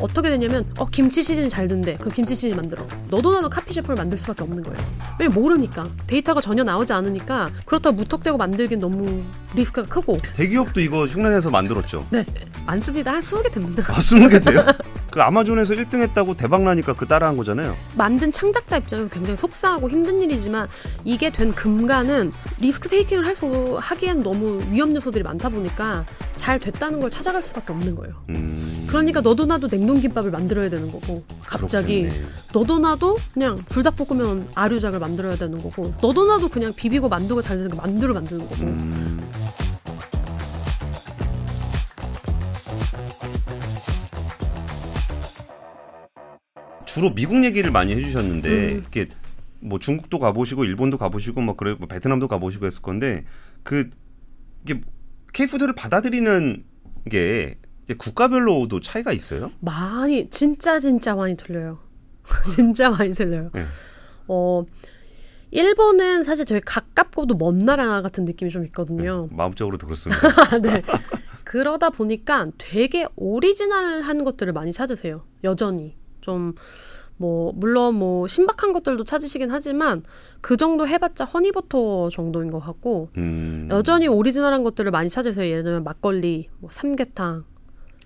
어떻게 되냐면 어 김치 시즌이 잘 된대. 그 김치 시즌 만들어. 너도 나도 카피 셰프를 만들 수밖에 없는 거예요. 왜 모르니까 데이터가 전혀 나오지 않으니까 그렇다고 무턱대고 만들긴 너무 리스크가 크고 대기업도 이거 흉내내서 만들었죠. 네 많습니다. 한 20개 됩니다. 아, 20개 돼요? 그 아마존에서 1등 했다고 대박 나니까 그 따라한 거잖아요. 만든 창작자 입장에서 굉장히 속상하고 힘든 일이지만 이게 된 금가는 리스크 테이킹을 할 수 하기엔 너무 위험 요소들이 많다 보니까 잘 됐다는 걸 찾아갈 수밖에 없는 거예요. 음. 그러니까 너도 나도 냉동 김밥을 만들어야 되는 거고 갑자기 그렇겠네. 너도 나도 그냥 불닭볶으면 아류작을 만들어야 되는 거고 너도 나도 그냥 비비고 만두가 잘 되는 거 만두를 만드는 거고 음. 주로 미국 얘기를 많이 해주셨는데 음. 이게 뭐 중국도 가보시고 일본도 가보시고 뭐 그래 뭐 베트남도 가보시고 했을 건데 그 이게 K푸드를 받아들이는 게 국가별로도 차이가 있어요? 많이 진짜 진짜 많이 틀려요. 진짜 많이 틀려요. 네. 어 일본은 사실 되게 가깝고도 먼 나라 같은 느낌이 좀 있거든요. 마음적으로도 그렇습니다. 네. 그러다 보니까 되게 오리지널한 것들을 많이 찾으세요. 여전히 좀 뭐 물론 뭐 신박한 것들도 찾으시긴 하지만 그 정도 해봤자 허니버터 정도인 것 같고 음. 여전히 오리지널한 것들을 많이 찾으세요. 예를 들면 막걸리, 뭐 삼계탕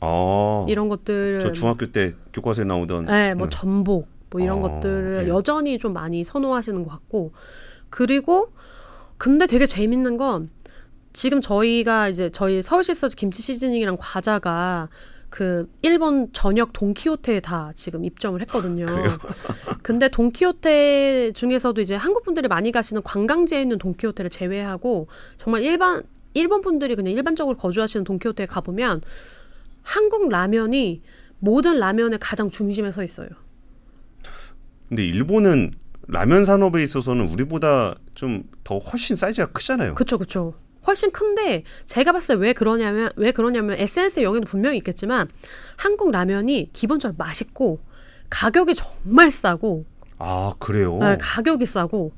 어. 이런 것들. 저 중학교 때 교과서에 나오던 네, 뭐 음. 전복 뭐 이런 어, 것들을 예. 여전히 좀 많이 선호하시는 것 같고 그리고 근데 되게 재밌는 건 지금 저희가 이제 저희 서울시 서즈 김치 시즈닝이랑 과자가 그 일본 전역 돈키호테에 다 지금 입점을 했거든요. 근데 돈키호테 중에서도 이제 한국 분들이 많이 가시는 관광지에 있는 돈키호테를 제외하고 정말 일반 일본 분들이 그냥 일반적으로 거주하시는 돈키호테에 가 보면 한국 라면이 모든 라면의 가장 중심에 서 있어요. 근데 일본은 라면 산업에 있어서는 우리보다 좀 더 훨씬 사이즈가 크잖아요. 그쵸, 그쵸. 훨씬 큰데 제가 봤을 때 왜 그러냐면 왜 그러냐면 SNS의 영향도 분명히 있겠지만 한국 라면이 기본적으로 맛있고 가격이 정말 싸고 아 그래요? 네, 가격이 싸고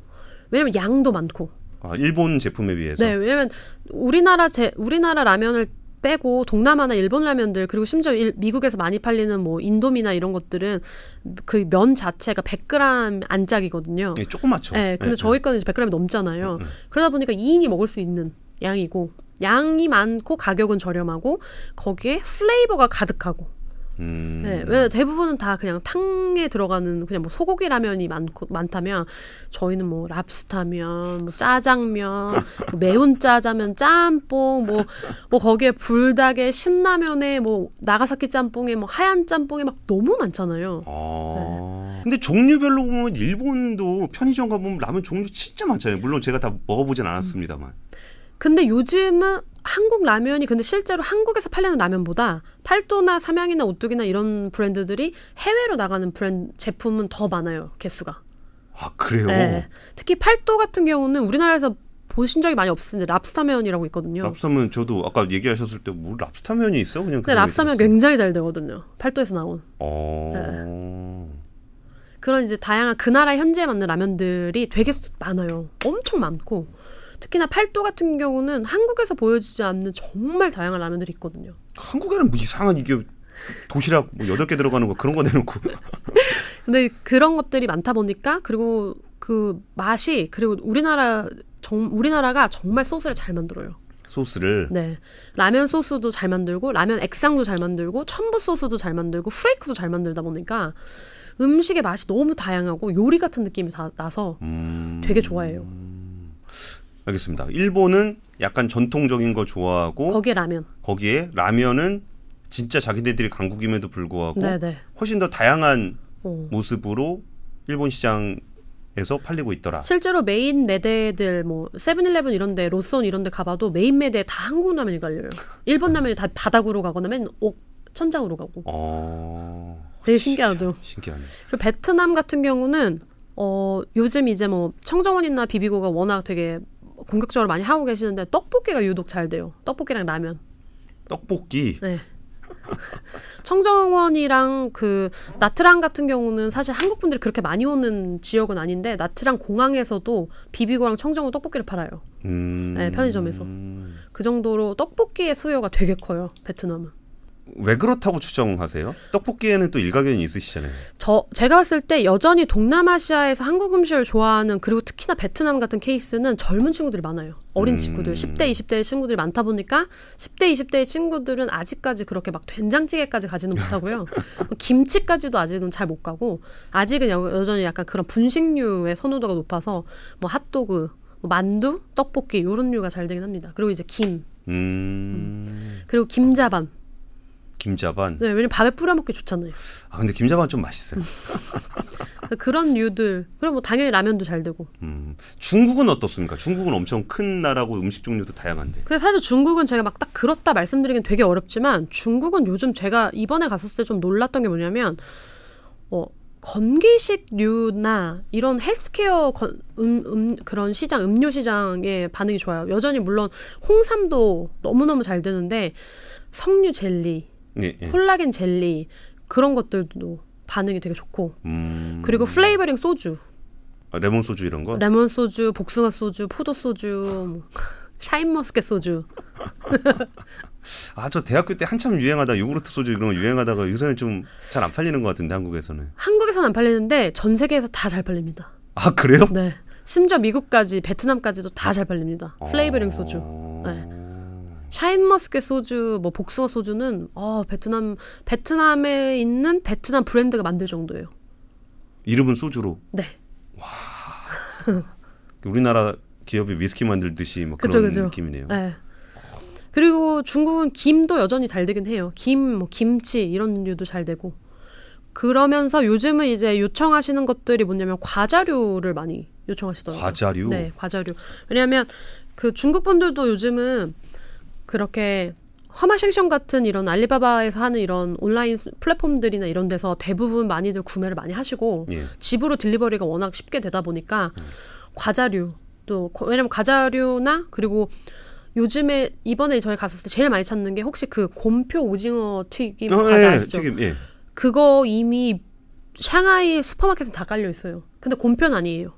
왜냐면 양도 많고 아, 일본 제품에 비해서. 네 왜냐면 우리나라 제 우리나라 라면을 빼고 동남아나 일본 라면들 그리고 심지어 일- 미국에서 많이 팔리는 뭐 인도미나 이런 것들은 그 면 자체가 100g 안짝이거든요. 예, 조그맣죠. 네, 근데 예, 저희 거는 이제 100g이 넘잖아요. 음, 음. 그러다 보니까 2인이 먹을 수 있는 양이고 양이 많고 가격은 저렴하고 거기에 플레이버가 가득하고 음. 네, 왜 대부분은 다 그냥 탕에 들어가는 그냥 뭐 소고기 라면이 많고 많다면 저희는 뭐 랍스타면, 뭐 짜장면, 뭐 매운 짜장면, 짬뽕, 뭐뭐 거기에 불닭에 신라면에 뭐 나가사키 짬뽕에 뭐 하얀 짬뽕에 막 너무 많잖아요. 아. 근데 종류별로 보면 일본도 편의점 가보면 라면 종류 진짜 많잖아요. 물론 제가 다 먹어보진 않았습니다만. 근데 요즘은 한국 라면이 근데 실제로 한국에서 팔리는 라면보다 팔도나 삼양이나 오뚜기나 이런 브랜드들이 해외로 나가는 브랜드 제품은 더 많아요 개수가. 아 그래요? 네. 특히 팔도 같은 경우는 우리나라에서 보신 적이 많이 없는데 랍스타면이라고 있거든요. 랍스타면 저도 아까 얘기하셨을 때뭐 랍스타면이 있어? 그냥 그 근데 랍스타면. 굉장히 잘 되거든요. 팔도에서 나온 어. 그런 이제 다양한 그 나라 현지에 맞는 라면들이 되게 많아요. 엄청 많고 특히나 팔도 같은 경우는 한국에서 보여지지 않는 정말 다양한 라면들이 있거든요. 한국에는 뭐 이상한 이게 도시락 뭐 여덟 개 들어가는 거 그런 거 내놓고 근데 그런 것들이 많다 보니까 그리고 그 맛이 그리고 우리나라 정, 우리나라가 정말 소스를 잘 만들어요. 소스를 네. 라면 소스도 잘 만들고 라면 액상도 잘 만들고 첨부 소스도 잘 만들고 프레이크도 잘 만들다 보니까 음식의 맛이 너무 다양하고 요리 같은 느낌이 다 나서 음. 되게 좋아해요. 알겠습니다. 일본은 약간 전통적인 거 좋아하고 거기에 라면. 거기에 라면은 진짜 자기네들이 강국임에도 불구하고 네, 네. 훨씬 더 다양한 어. 모습으로 일본 시장 에서 팔리고 있더라. 실제로 메인 매대들 뭐 세븐일레븐 이런데 로손 이런데 가봐도 메인 매대에 다 한국 라면이 깔려요. 일본 라면이 다 바닥으로 가거나 맨 옥, 천장으로 가고. 어. 되게 신기하죠. 신기하네. 그리고 베트남 같은 경우는 어 요즘 이제 뭐 청정원이나 비비고가 워낙 되게 공격적으로 많이 하고 계시는데 떡볶이가 유독 잘 돼요. 떡볶이랑 라면. 떡볶이. 네. 청정원이랑 그 나트랑 같은 경우는 사실 한국 분들이 그렇게 많이 오는 지역은 아닌데 나트랑 공항에서도 비비고랑 청정원 떡볶이를 팔아요. 음. 네, 편의점에서. 그 정도로 떡볶이의 수요가 되게 커요. 베트남은. 왜 그렇다고 추정하세요? 떡볶이에는 또 일가견이 있으시잖아요. 저 제가 봤을 때 여전히 동남아시아에서 한국 음식을 좋아하는 그리고 특히나 베트남 같은 케이스는 젊은 친구들이 많아요. 어린 음. 친구들, 10대, 20대 친구들이 많다 보니까 10대, 20대의 친구들은 아직까지 그렇게 막 된장찌개까지 가지는 못하고요. 김치까지도 아직은 잘 못 가고 아직은 여- 여전히 약간 그런 분식류의 선호도가 높아서 뭐 핫도그, 뭐 만두, 떡볶이 요런 류가 잘 되긴 합니다. 그리고 이제 김, 음. 그리고 김자반. 김자반. 네, 왜냐면 밥에 뿌려 먹기 좋잖아요. 아 근데 김자반 좀 맛있어요. 그런 류들. 그리고 뭐 당연히 라면도 잘 되고. 음. 중국은 어떻습니까? 중국은 엄청 큰 나라고 음식 종류도 다양한데. 그래서 사실 중국은 제가 막 딱 그렇다 말씀드리긴 되게 어렵지만 중국은 요즘 제가 이번에 갔었을 때 좀 놀랐던 게 뭐냐면 어 건기식류나 이런 헬스케어 건- 음, 음, 그런 시장 음료 시장의 반응이 좋아요. 여전히 물론 홍삼도 너무너무 잘 되는데 석류 젤리, 예, 예. 콜라겐 젤리 그런 것들도 반응이 되게 좋고 음. 그리고 flavoring 소주, 아, 레몬 소주 이런 거. 레몬 소주, 복숭아 소주, 포도 소주, 뭐 샤인머스켓 소주 아 저 대학교 때 한참 유행하다 요구르트 소주 이런 거 유행하다가 요새는 좀 잘 안 팔리는 것 같은데 한국에서는. 한국에서는 안 팔리는데 전 세계에서 다 잘 팔립니다. 아 그래요? 네. 심지어 미국까지 베트남까지도 다 잘 팔립니다. flavoring 소주. 어. 네. 샤인머스켓 소주, 뭐 복숭아 소주는 어, 베트남 베트남에 있는 베트남 브랜드가 만들 정도예요. 이름은 소주로. 네. 우리나라 기업이 위스키 만들듯이 뭐 그죠, 그런 그죠. 느낌이네요. 네. 그리고 중국은 김도 여전히 잘 되긴 해요. 김, 뭐 김치 이런 류도 잘 되고. 그러면서 요즘은 이제 요청하시는 것들이 뭐냐면 과자류를 많이 요청하시더라고요. 과자류. 네, 과자류. 왜냐하면 그 중국 분들도 요즘은 그렇게 허마생셩 같은 이런 알리바바에서 하는 이런 온라인 플랫폼들이나 이런 데서 대부분 많이들 구매를 많이 하시고 예. 집으로 딜리버리가 워낙 쉽게 되다 보니까 과자류 또 거- 왜냐면 과자류나 그리고 요즘에 이번에 저희 갔을 때 제일 많이 찾는 게 혹시 그 곰표 오징어 튀김 어, 과자 예, 아시죠? 튀김, 예. 그거 이미 샹하이 슈퍼마켓에 다 깔려 있어요. 근데 곰표는 아니에요.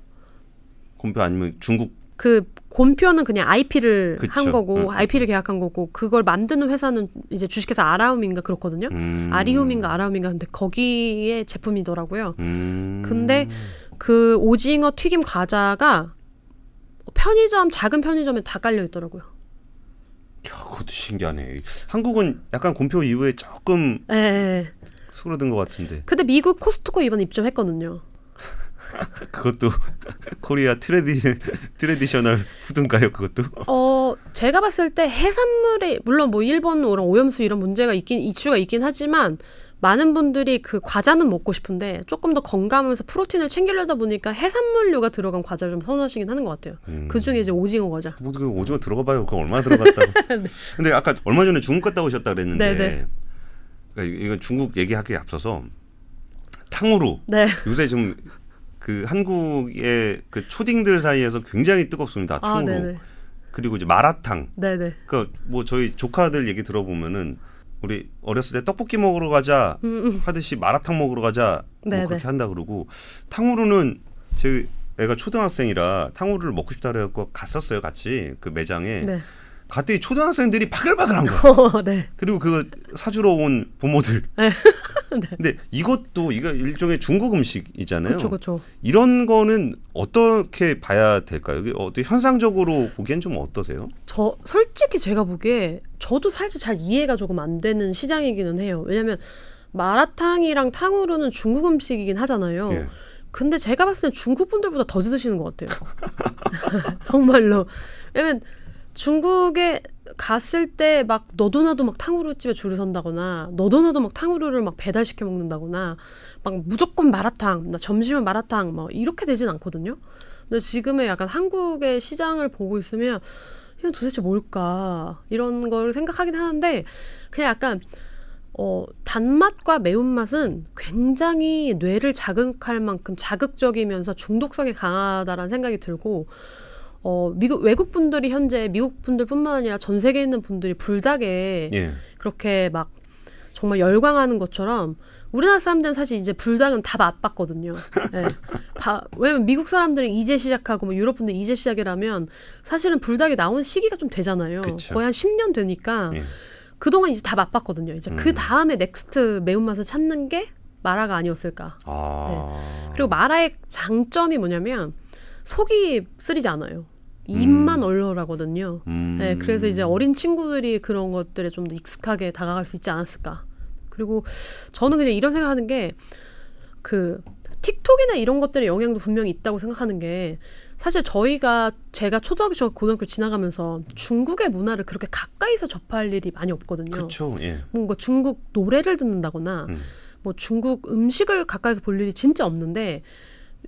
곰표 아니면 중국 그 곰표는 그냥 IP를 그쵸. 한 거고 응, 응, IP를 계약한 거고 그걸 만드는 회사는 이제 주식회사 아라움인가 그렇거든요. 음. 아리움인가 아라움인가 근데 거기에 제품이더라고요. 음. 근데 그 오징어 튀김 과자가 편의점 작은 편의점에 다 깔려 있더라고요. 야, 그것도 신기하네. 한국은 약간 곰표 이후에 조금 예, 예. 수그러든 것 같은데 근데 미국 코스트코 이번에 입점했거든요. 그것도 Korea tradi- traditional food인가요? 그것도? 어, 제가 봤을 때 해산물에 물론 뭐 일본 오염수 이런 문제가 있긴 이슈가 있긴 하지만 많은 분들이 그 과자는 먹고 싶은데 조금 더 건강하면서 프로틴을 챙기려다 보니까 해산물류가 들어간 과자를 좀 선호하시긴 하는 것 같아요. 음. 그 중에 이제 오징어 과자. 뭐 그 오징어 들어가봐요. 그거 얼마나 들어갔다고? 근데 아까 얼마 전에 중국 갔다 오셨다 그랬는데 네, 네. 그러니까 이건 중국 얘기하기에 앞서서 탕후루 네. 요새 좀 그 한국의 그 초딩들 사이에서 굉장히 뜨겁습니다. 아, 탕후루 네네. 그리고 이제 마라탕. 네네. 그러니까 뭐 저희 조카들 얘기 들어보면은 우리 어렸을 때 떡볶이 먹으러 가자 하듯이 마라탕 먹으러 가자 뭐 음. 그렇게 한다 그러고 탕후루는 제 애가 초등학생이라 탕후루를 먹고 싶다 그래갖고 갔었어요 같이 그 매장에 네. 갔더니 초등학생들이 바글바글한 거야. 어, 네. 그리고 그거 사주러 온 부모들. 네. 근데 이것도 이거 일종의 중국 음식이잖아요. 그쵸, 그쵸. 이런 거는 어떻게 봐야 될까요? 어떻게 현상적으로 보기엔 좀 어떠세요? 저 솔직히 제가 보기에 저도 사실 잘 이해가 조금 안 되는 시장이기는 해요. 왜냐면 마라탕이랑 탕후루는 중국 음식이긴 하잖아요. 예. 근데 제가 봤을 땐 중국 분들보다 더 드시는 것 같아요. 정말로. 왜냐면 중국에 갔을 때 막 너도 나도 막 탕후루 집에 줄을 선다거나 너도 나도 막 탕후루를 막 배달시켜 먹는다거나 막 무조건 마라탕, 나 점심은 마라탕 뭐 이렇게 되진 않거든요. 근데 지금의 약간 한국의 시장을 보고 있으면 이건 도대체 뭘까 이런 걸 생각하긴 하는데 그냥 약간 어, 단맛과 매운맛은 굉장히 뇌를 자극할 만큼 자극적이면서 중독성이 강하다라는 생각이 들고 어, 미국 외국 분들이 현재 미국 분들뿐만 아니라 전 세계에 있는 분들이 불닭에 예. 그렇게 막 정말 열광하는 것처럼 우리나라 사람들은 사실 이제 불닭은 다 맛봤거든요. 예. 바- 왜냐면 미국 사람들은 이제 시작하고 뭐 유럽 분들 은 이제 시작이라면 사실은 불닭이 나온 시기가 좀 되잖아요. 그쵸. 거의 한 10년 되니까 예. 그동안 이제 다 맛봤거든요. 이제 그 음. 다음에 next 매운맛을 찾는 게 마라가 아니었을까. 아. 그리고 마라의 장점이 뭐냐면 속이 쓰리지 않아요. 입만 얼얼하거든요. 음. 네, 그래서 이제 어린 친구들이 그런 것들에 좀 더 익숙하게 다가갈 수 있지 않았을까. 그리고 저는 그냥 이런 생각하는 게 그 틱톡이나 이런 것들의 영향도 분명히 있다고 생각하는 게 사실 저희가 제가 초등학교, 중학교, 고등학교 지나가면서 중국의 문화를 그렇게 가까이서 접할 일이 많이 없거든요. 그렇죠. 예. 뭔가 중국 노래를 듣는다거나 음. 뭐 중국 음식을 가까이서 볼 일이 진짜 없는데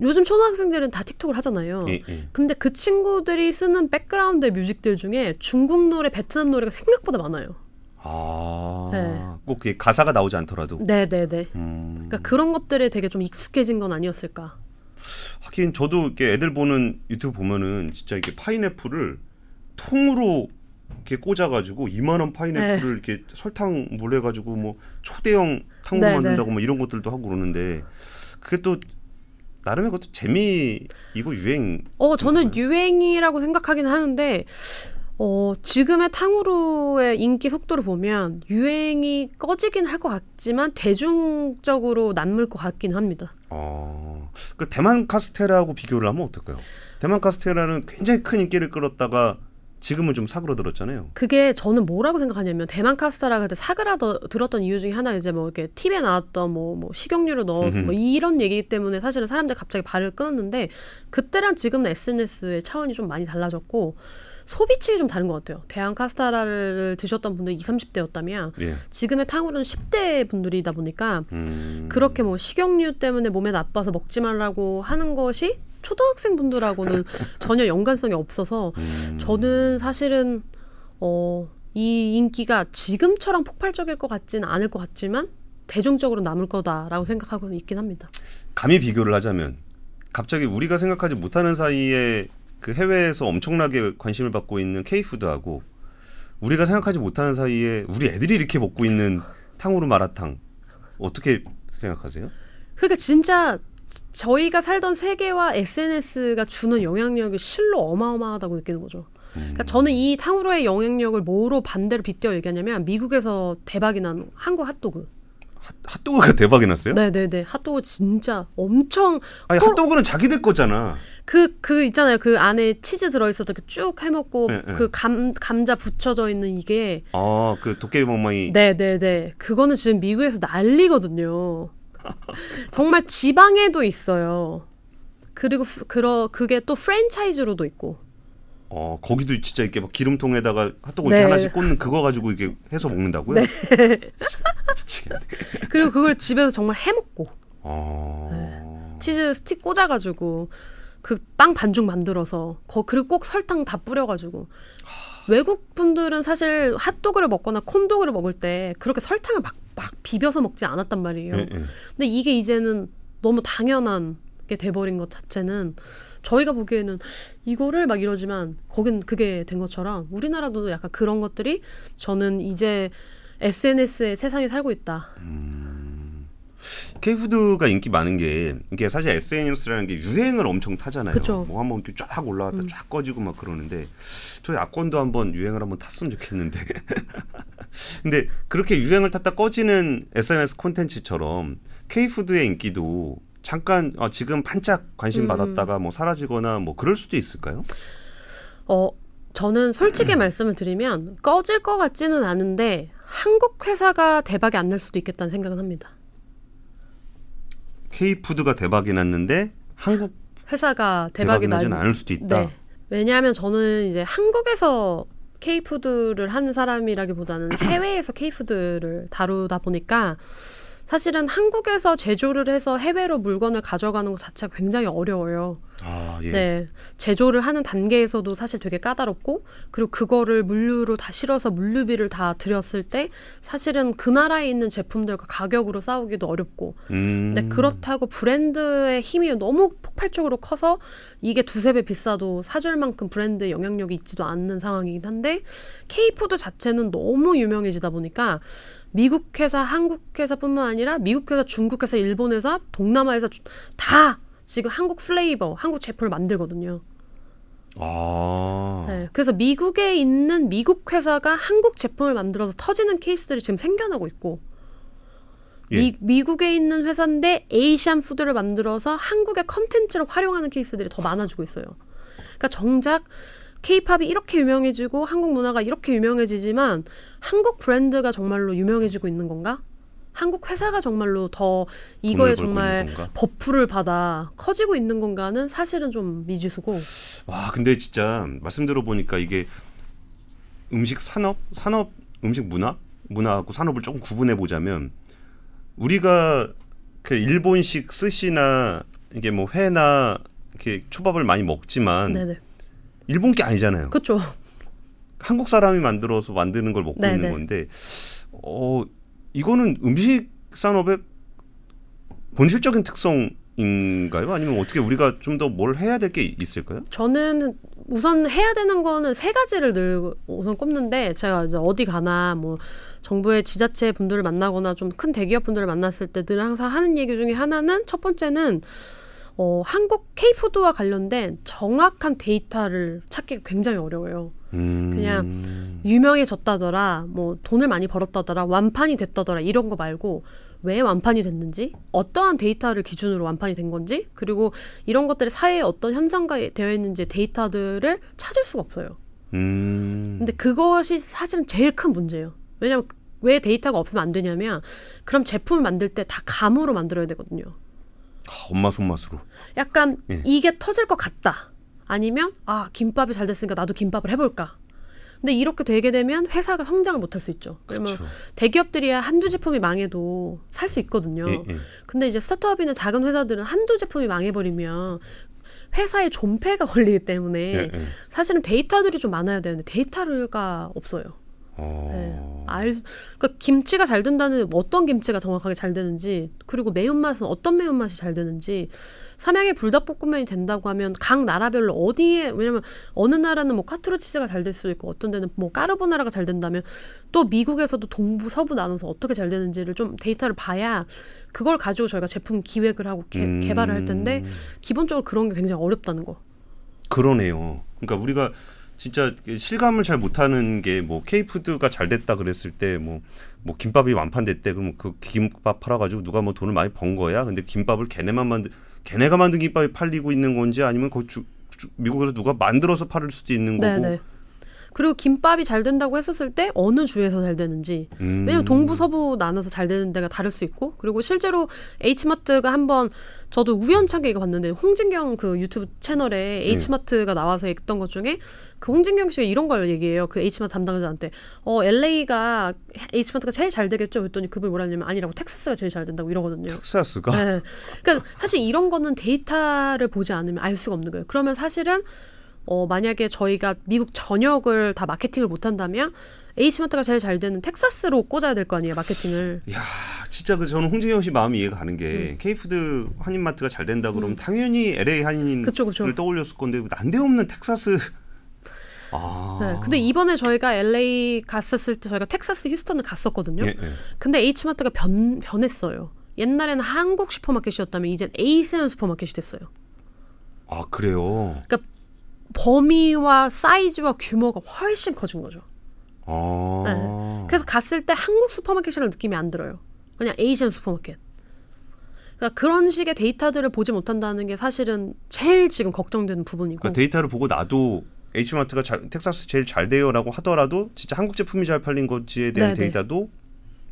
요즘 초등학생들은 다 틱톡을 하잖아요. 예, 예. 근데 그 친구들이 쓰는 background music들 중에 중국 노래, 베트남 노래가 생각보다 많아요. 아. 네. 꼭 가사가 나오지 않더라도. 네, 네, 네. 음. 그러니까 그런 것들에 되게 좀 익숙해진 건 아니었을까. 하긴 저도 이렇게 애들 보는 유튜브 보면은 진짜 이렇게 파인애플을 통으로 이렇게 꽂아가지고 이만한 파인애플을 이렇게 설탕 물 해가지고 뭐 초대형 탕으로 네, 만든다고 뭐 이런 것들도 하고 그러는데 그게 또 나름의 것도 재미이고 유행. 어, 저는 유행이라고 생각하긴 하는데 어, 지금의 탕후루의 인기 속도를 보면 유행이 꺼지긴 할 것 같지만 대중적으로 남을 것 같긴 합니다. 어, 그 대만 카스테라하고 비교를 하면 어떨까요? 대만 카스테라는 굉장히 큰 인기를 끌었다가 지금은 좀 사그러들었잖아요. 그게 저는 뭐라고 생각하냐면 대만 카스테라가 그때 사그라들었던 이유 중에 하나 이제 뭐 이렇게 TV에 나왔던 뭐, 뭐 식용유를 넣어서 뭐 이런 얘기 때문에 사실은 사람들이 갑자기 발을 끊었는데 그때랑 지금은 SNS의 차원이 좀 많이 달라졌고 소비층이 좀 다른 것 같아요. 대한 카스테라를 드셨던 분들 20, 30대였다면 예. 지금의 탕후루는 10대 분들이다 보니까 음. 그렇게 뭐 식용유 때문에 몸에 나빠서 먹지 말라고 하는 것이 초등학생 분들하고는 전혀 연관성이 없어서 음. 저는 사실은 어, 이 인기가 지금처럼 폭발적일 것 같지는 않을 것 같지만 대중적으로 남을 거다라고 생각하고는 있긴 합니다. 감히 비교를 하자면 갑자기 우리가 생각하지 못하는 사이에 그 해외에서 엄청나게 관심을 받고 있는 K푸드하고 우리가 생각하지 못하는 사이에 우리 애들이 이렇게 먹고 있는 탕후루 마라탕 어떻게 생각하세요? 그러니까 진짜 저희가 살던 세계와 SNS가 주는 영향력이 실로 어마어마하다고 느끼는 거죠. 그러니까 저는 이 탕후루의 영향력을 뭐로 반대로 빗대어 얘기하냐면 미국에서 대박이 난 한국 핫도그. 핫, 핫도그가 대박이 났어요? 네네네. 핫도그 진짜 엄청 아니 콜- 핫도그는 자기들 거잖아. 그, 그 있잖아요. 그 안에 치즈 들어있어도 이렇게 쭉 해먹고 네, 네. 그 감, 감자 붙여져 있는 이게 아그 도깨비 멍멍이 네네네. 그거는 지금 미국에서 난리거든요. 정말 지방에도 있어요. 그리고 프- 그러, 그게 또 프랜차이즈로도 있고. 어 거기도 진짜 이렇게 막 기름통에다가 핫도그 네. 하나씩 꽂는 그거 가지고 이렇게 해서 먹는다고요? 미치겠네. 그리고 그걸 집에서 정말 해 먹고. 어. 치즈 스틱 꽂아가지고 그 빵 반죽 만들어서 거 그리고 꼭 설탕 다 뿌려가지고 외국 분들은 사실 핫도그를 먹거나 콘도그를 먹을 때 그렇게 설탕을 막, 막 비벼서 먹지 않았단 말이에요. 예, 예. 근데 이게 이제는 너무 당연한 게 돼버린 것 자체는 저희가 보기에는 이거를 막 이러지만 거긴 그게 된 것처럼 우리나라도 약간 그런 것들이 저는 이제 SNS의 세상에 살고 있다. K푸드가 인기 많은 게 이게 사실 SNS라는 게 유행을 엄청 타잖아요. 그쵸. 음. 뭐 한번 이렇게 쫙 올라왔다 쫙 꺼지고 막 그러는데 저희 악권도 한번 유행을 한번 탔으면 좋겠는데. 근데 그렇게 유행을 탔다 꺼지는 SNS 콘텐츠처럼 K푸드의 인기도 잠깐 어, 지금 반짝 관심 음. 받았다가 뭐 사라지거나 뭐 그럴 수도 있을까요? 어, 저는 솔직히 말씀을 드리면 꺼질 것 같지는 않은데 한국 회사가 대박이 안 날 수도 있겠다는 생각은 합니다. K푸드가 대박이 났는데 한국 회사가 대박이 나지 않을 수도 있다. 네. 왜냐하면 저는 이제 한국에서 K푸드를 하는 사람이라기보다는 해외에서 K푸드를 다루다 보니까 사실은 한국에서 제조를 해서 해외로 물건을 가져가는 것 자체가 굉장히 어려워요. 아 예. 네. 제조를 하는 단계에서도 사실 되게 까다롭고 그리고 그거를 물류로 다 실어서 물류비를 다 들였을 때 사실은 그 나라에 있는 제품들과 가격으로 싸우기도 어렵고 음. 근데 그렇다고 브랜드의 힘이 너무 폭발적으로 커서 이게 두세 배 비싸도 사줄 만큼 브랜드의 영향력이 있지도 않는 상황이긴 한데 K푸드 자체는 너무 유명해지다 보니까 미국 회사, 한국 회사뿐만 아니라 미국 회사, 중국 회사, 일본 회사, 동남아 회사 주- 다 지금 한국 flavor, 한국 제품을 만들거든요. 아. 네, 그래서 미국에 있는 미국 회사가 한국 제품을 만들어서 터지는 케이스들이 지금 생겨나고 있고 예. 미, 미국에 있는 회사인데 Asian food를 만들어서 한국의 컨텐츠를 활용하는 케이스들이 더 많아지고 있어요. 그러니까 정작 케이팝이 이렇게 유명해지고 한국 문화가 이렇게 유명해지지만 한국 브랜드가 정말로 유명해지고 있는 건가? 한국 회사가 정말로 더 이거에 정말? buff를 받아 커지고 있는 건가는 사실은 좀 미지수고. 와 근데 진짜 말씀 들어보니까 이게 음식 산업 산업 음식 문화 문화하고 산업을 조금 구분해 보자면 우리가 그 일본식 스시나 이게 뭐 회나 이렇게 초밥을 많이 먹지만 네네. 일본 게 아니잖아요. 그렇죠. 한국 사람이 만들어서 만드는 걸 먹고 네네. 있는 건데 어 이거는 음식 산업의 본질적인 특성 인가요? 아니면 어떻게 우리가 좀 더 뭘 해야 될 게 있을까요? 저는 우선 해야 되는 거는 세 가지를 늘 우선 꼽는데 제가 이제 어디 가나 뭐 정부의 지자체 분들을 만나거나 좀 큰 대기업 분들을 만났을 때 늘 항상 하는 얘기 중에 하나는 첫 번째는 어, 한국 K푸드와 관련된 정확한 데이터를 찾기가 굉장히 어려워요. 음... 그냥 유명해졌다더라, 뭐 돈을 많이 벌었다더라, 완판이 됐다더라 이런 거 말고 왜 완판이 됐는지, 어떠한 데이터를 기준으로 완판이 된 건지, 그리고 이런 것들이 사회에 어떤 현상가 되어 있는지 데이터들을 찾을 수가 없어요. 음... 근데 그것이 사실은 제일 큰 문제예요. 왜냐면 왜 데이터가 없으면 안 되냐면 그럼 제품을 만들 때 다 감으로 만들어야 되거든요. 아, 엄마 손맛으로. 약간 예. 이게 터질 것 같다. 아니면 아 김밥이 잘 됐으니까 나도 김밥을 해볼까. 근데 이렇게 되게 되면 회사가 성장을 못할 수 있죠. 그러면 그렇죠. 대기업들이야 한두 제품이 망해도 살 수 있거든요. 예, 예. 근데 이제 스타트업이나 작은 회사들은 한두 제품이 망해버리면 회사에 존폐가 걸리기 때문에 예, 예. 사실은 데이터들이 좀 많아야 되는데 데이터가 없어요. 어... 네. 알, 그러니까 김치가 잘 된다는 뭐 어떤 김치가 정확하게 잘 되는지 그리고 매운맛은 어떤 매운맛이 잘 되는지 삼양의 불닭볶음면이 된다고 하면 각 나라별로 어디에 왜냐면 어느 나라는 뭐 카트로 치즈가 잘 될 수도 있고 어떤 데는 뭐 까르보나라가 잘 된다면 또 미국에서도 동부 서부 나눠서 어떻게 잘 되는지를 좀 데이터를 봐야 그걸 가지고 저희가 제품 기획을 하고 개, 음. 개발을 할 텐데 기본적으로 그런 게 굉장히 어렵다는 거. 그러네요. 그러니까 우리가 진짜 실감을 잘 못하는 게뭐 K푸드가 잘 됐다 그랬을 때 뭐 뭐 김밥이 완판됐대 그러면 그 김밥 팔아가지고 누가 뭐 돈을 많이 번 거야. 근데 김밥을 걔네만 만든 걔네가 만든 김밥이 팔리고 있는 건지 아니면 거 주, 주- 미국에서 누가 만들어서 팔을 수도 있는 거고. 네네. 그리고 김밥이 잘 된다고 했었을 때 어느 주에서 잘 되는지. 음. 왜냐면 동부 서부 나눠서 잘 되는 데가 다를 수 있고 그리고 실제로 H마트가 한번 저도 우연찮게 이거 봤는데 홍진경 그 유튜브 채널에 H마트가 나와서 했던 것 중에 그 홍진경 씨가 이런 걸 얘기해요. 그 H마트 담당자한테. 어 LA가 H마트가 제일 잘 되겠죠? 그랬더니 그분이 뭐라 하냐면 아니라고 텍사스가 제일 잘 된다고 이러거든요. 텍사스가? 네. 그러니까 사실 이런 거는 데이터를 보지 않으면 알 수가 없는 거예요. 그러면 사실은 어 만약에 저희가 미국 전역을 다 마케팅을 못 한다면 H마트가 제일 잘 되는 텍사스로 꽂아야 될 거 아니에요, 마케팅을. 야 진짜 그 저는 홍진경 씨 마음이 이해가 가는 음. 게 K푸드 한인마트가 잘 된다 그러면 당연히 LA 한인을 그쵸, 그쵸. 떠올렸을 건데 난데없는 텍사스 아 네. 근데 이번에 저희가 LA 갔었을 때 저희가 텍사스 휴스턴을 갔었거든요. 예, 예. 근데 H마트가 변 변했어요. 옛날에는 한국 슈퍼마켓이었다면 이젠 Asian 슈퍼마켓이 됐어요. 아 그래요. 그러니까 범위와 사이즈와 규모가 훨씬 커진 거죠. 아 네. 그래서 갔을 때 한국 슈퍼마켓이라는 느낌이 안 들어요. 그냥 Asian 슈퍼마켓. 그러니까 그런 식의 데이터들을 보지 못한다는 게 사실은 제일 지금 걱정되는 부분이고. 그러니까 데이터를 보고 나도 H마트가 잘, 텍사스 제일 잘 돼요라고 하더라도 진짜 한국 제품이 잘 팔린 건지에 대한 네, 네. 데이터도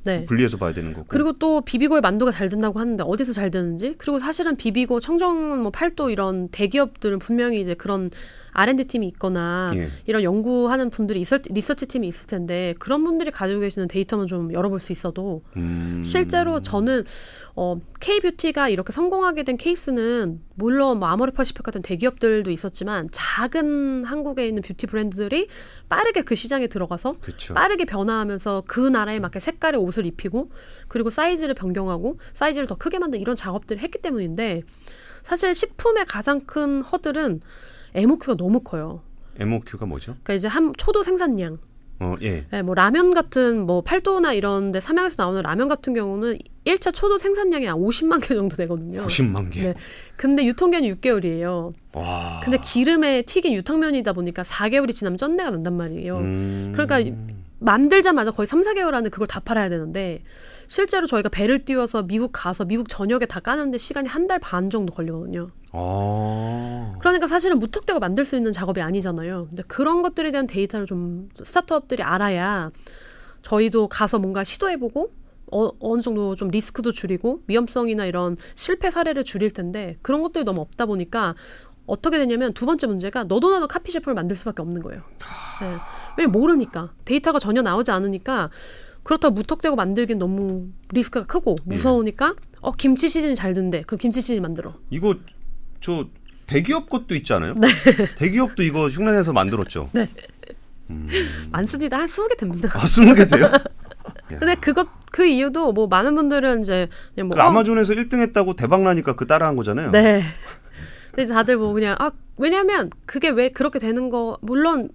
네. 분리해서 봐야 되는 거고. 그리고 또 비비고의 만두가 잘 된다고 하는데 어디서 잘 되는지 그리고 사실은 비비고 청정원 뭐 팔도 이런 대기업들은 분명히 이제 그런 R&D 팀이 있거나 예. 이런 연구하는 분들이 있을 리서치 팀이 있을 텐데 그런 분들이 가지고 계시는 데이터만 좀 열어볼 수 있어도 음, 실제로 저는 어, K-뷰티가 이렇게 성공하게 된 케이스는 물론 뭐 아모레 퍼시픽 같은 대기업들도 있었지만 작은 한국에 있는 뷰티 브랜드들이 빠르게 그 시장에 들어가서 그쵸. 빠르게 변화하면서 그 나라에 맞게 색깔의 옷을 입히고 그리고 사이즈를 변경하고 사이즈를 더 크게 만든 이런 작업들을 했기 때문인데 사실 식품의 가장 큰 허들은 MOQ가 너무 커요. MOQ가 뭐죠? 그러니까 이제 한 초도 생산량 어, 예. 네, 뭐 라면 같은 뭐 팔도나 이런 데 삼양에서 나오는 라면 같은 경우는 1차 초도 생산량이 한 50만 개 정도 되거든요. 90만 개. 네. 근데 유통기한이 6개월이에요. 와. 근데 기름에 튀긴 유탕면이다 보니까 4개월이 지나면 쩐내가 난단 말이에요. 음. 그러니까 만들자마자 거의 3, 4개월 안에 그걸 다 팔아야 되는데 실제로 저희가 배를 띄워서 미국 가서 미국 전역에 다 까는데 시간이 한 달 반 정도 걸리거든요. 아. 그러니까 사실은 무턱대고 만들 수 있는 작업이 아니잖아요. 근데 그런 것들에 대한 데이터를 좀 스타트업들이 알아야 저희도 가서 뭔가 시도해보고 어, 어느 정도 좀 리스크도 줄이고 위험성이나 이런 실패 사례를 줄일 텐데 그런 것들이 너무 없다 보니까 어떻게 되냐면 두 번째 문제가 너도 나도 카피 제품을 만들 수밖에 없는 거예요. 네. 왜냐면 모르니까 데이터가 전혀 나오지 않으니까 그렇다고 무턱대고 만들긴 너무 리스크가 크고 무서우니까 어 김치 시즌이 잘 된대. 그럼 김치 시즌 만들어. 이거 저 대기업 것도 있지 않아요? 네. 대기업도 이거 흉내내서 만들었죠. 많습니다. 한 20개 됩니다. 아, 스무 개 돼요? 근데 그것 그 이유도 뭐 많은 분들은 이제 그냥 뭐그 어, 아마존에서 1등 했다고 대박 나니까 그 따라한 거잖아요. 네. 근데 다들 뭐 그냥 아 왜냐하면 그게 왜 그렇게 되는 거 물론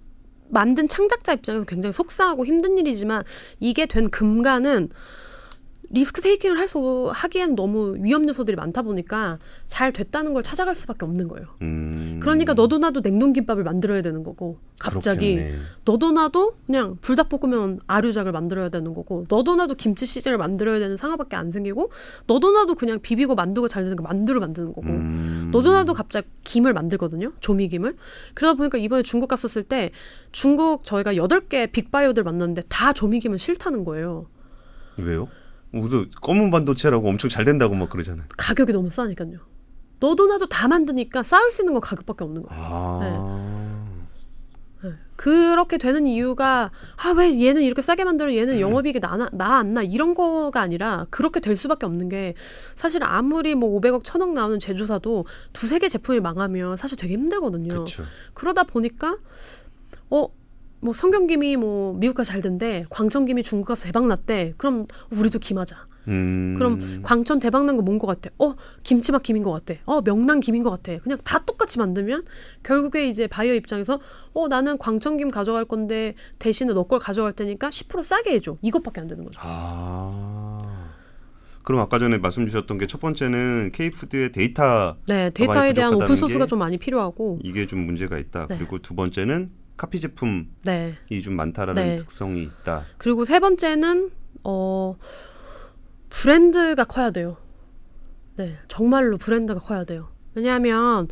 만든 창작자 입장에서 굉장히 속상하고 힘든 일이지만 이게 된 근간은 리스크 테이킹을 할 수 하기엔 너무 위험 요소들이 많다 보니까 잘 됐다는 걸 찾아갈 수밖에 없는 거예요. 음. 그러니까 너도 나도 냉동김밥을 만들어야 되는 거고 갑자기 그렇겠네. 너도 나도 그냥 불닭볶음면 아류작을 만들어야 되는 거고 너도 나도 김치 시즌을 만들어야 되는 상황밖에 안 생기고 너도 나도 그냥 비비고 만두가 잘 되는 거 만두를 만드는 거고 음. 너도 나도 갑자기 김을 만들거든요 조미김을 그러다 보니까 이번에 중국 갔었을 때 중국 저희가 여덟 개 빅바이오들 만났는데 다 조미김은 싫다는 거예요 왜요? 우리도 검은 반도체라고 엄청 잘 된다고 막 그러잖아요. 가격이 너무 싸니까요 너도 나도 다 만드니까 쌓을 수 있는 건 가격밖에 없는 거예요 아. 그렇게 되는 이유가 아 왜 얘는 이렇게 싸게 만들어 얘는 영업이익이 나나 나안 나 이런 거가 아니라 그렇게 될 수밖에 없는 게 사실 아무리 뭐 500억 1000억 나오는 제조사도 두세 개 제품이 망하면 사실 되게 힘들거든요. 그렇죠. 그러다 보니까 어 뭐 성경김이 뭐 미국 가서 잘 된대 광천김이 중국 가서 대박 났대 그럼 우리도 김하자 음. 그럼 광천 대박 난 거뭔거 같아 어 김치맛 김인 거 같아 어 명란 김인 거 같아 그냥 다 똑같이 만들면 결국에 이제 바이어 입장에서 어 나는 광천김 가져갈 건데 대신에 너 걸 가져갈 테니까 10% 싸게 해줘 이것밖에 안 되는 거죠 아. 그럼 아까 전에 말씀 주셨던 게 첫 번째는 K푸드의 데이터 네 데이터에 대한 오픈 소스가 좀 많이 필요하고 이게 좀 문제가 있다. 네. 그리고 두 번째는 카피 제품이 네 좀 많다라는 네. 특성이 있다. 그리고 세 번째는 어 브랜드가 커야 돼요. 네, 정말로 브랜드가 커야 돼요. 왜냐하면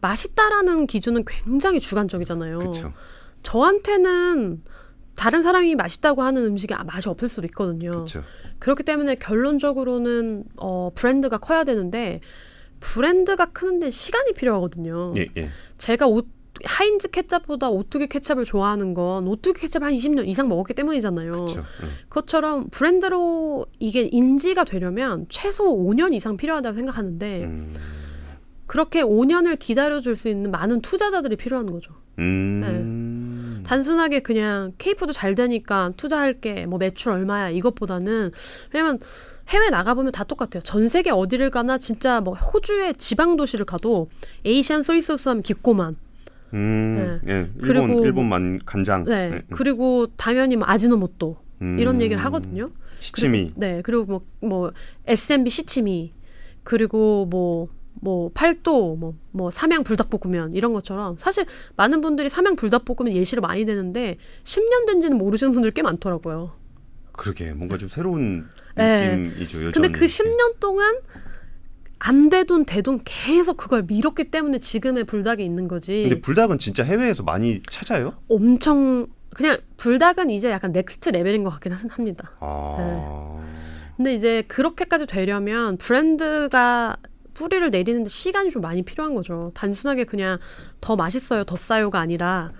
맛있다라는 기준은 굉장히 주관적이잖아요. 그렇죠. 저한테는 다른 사람이 맛있다고 하는 음식이 아, 맛이 없을 수도 있거든요. 그렇죠. 그렇기 때문에 결론적으로는 어, 브랜드가 커야 되는데 브랜드가 크는데 시간이 필요하거든요. 예, 예. 제가 오, 하인즈 케찹보다 오뚜기 케찹을 좋아하는 건 오뚜기 케찹 한 20년 이상 먹었기 때문이잖아요. 그렇죠. 응. 그것처럼 브랜드로 이게 인지가 되려면 최소 5년 이상 필요하다고 생각하는데 음. 그렇게 5년을 기다려줄 수 있는 많은 투자자들이 필요한 거죠. 음. 단순하게 그냥 케이프도 잘 되니까 투자할게 뭐 매출 얼마야 이것보다는 왜냐면 해외 나가보면 다 똑같아요. 전 세계 어디를 가나 진짜 뭐 호주의 지방 도시를 가도 에이시안 소이 소스 하면 깊고만 음. 예. 일본 그리고 일본만 간장. 네. 예. 그리고 당연히 뭐 아지노모토 이런 음. 얘기를 하거든요. 시치미. 그리고, 네. 그리고 뭐, 뭐, S&B 시치미, 그리고 뭐, 뭐, 팔도, 뭐, 뭐, 삼양 불닭볶음면, 이런 것처럼. 사실 많은 분들이 삼양 불닭볶음면 예시를 많이 대는데, 10년 된지는 모르시는 분들 꽤 많더라고요. 그러게 뭔가 좀 새로운 네. 느낌이죠. 여전히. 근데 그 10년 동안 안 되던 되던 계속 그걸 밀었기 때문에 지금의 불닭이 있는 거지. 근데 불닭은 진짜 해외에서 많이 찾아요? 엄청, 그냥 불닭은 이제 약간 next level인 것 같긴 한- 합니다. 아. 근데 이제 그렇게까지 되려면 브랜드가 뿌리를 내리는데 시간이 좀 많이 필요한 거죠. 단순하게 그냥 더 맛있어요, 더 싸요가 아니라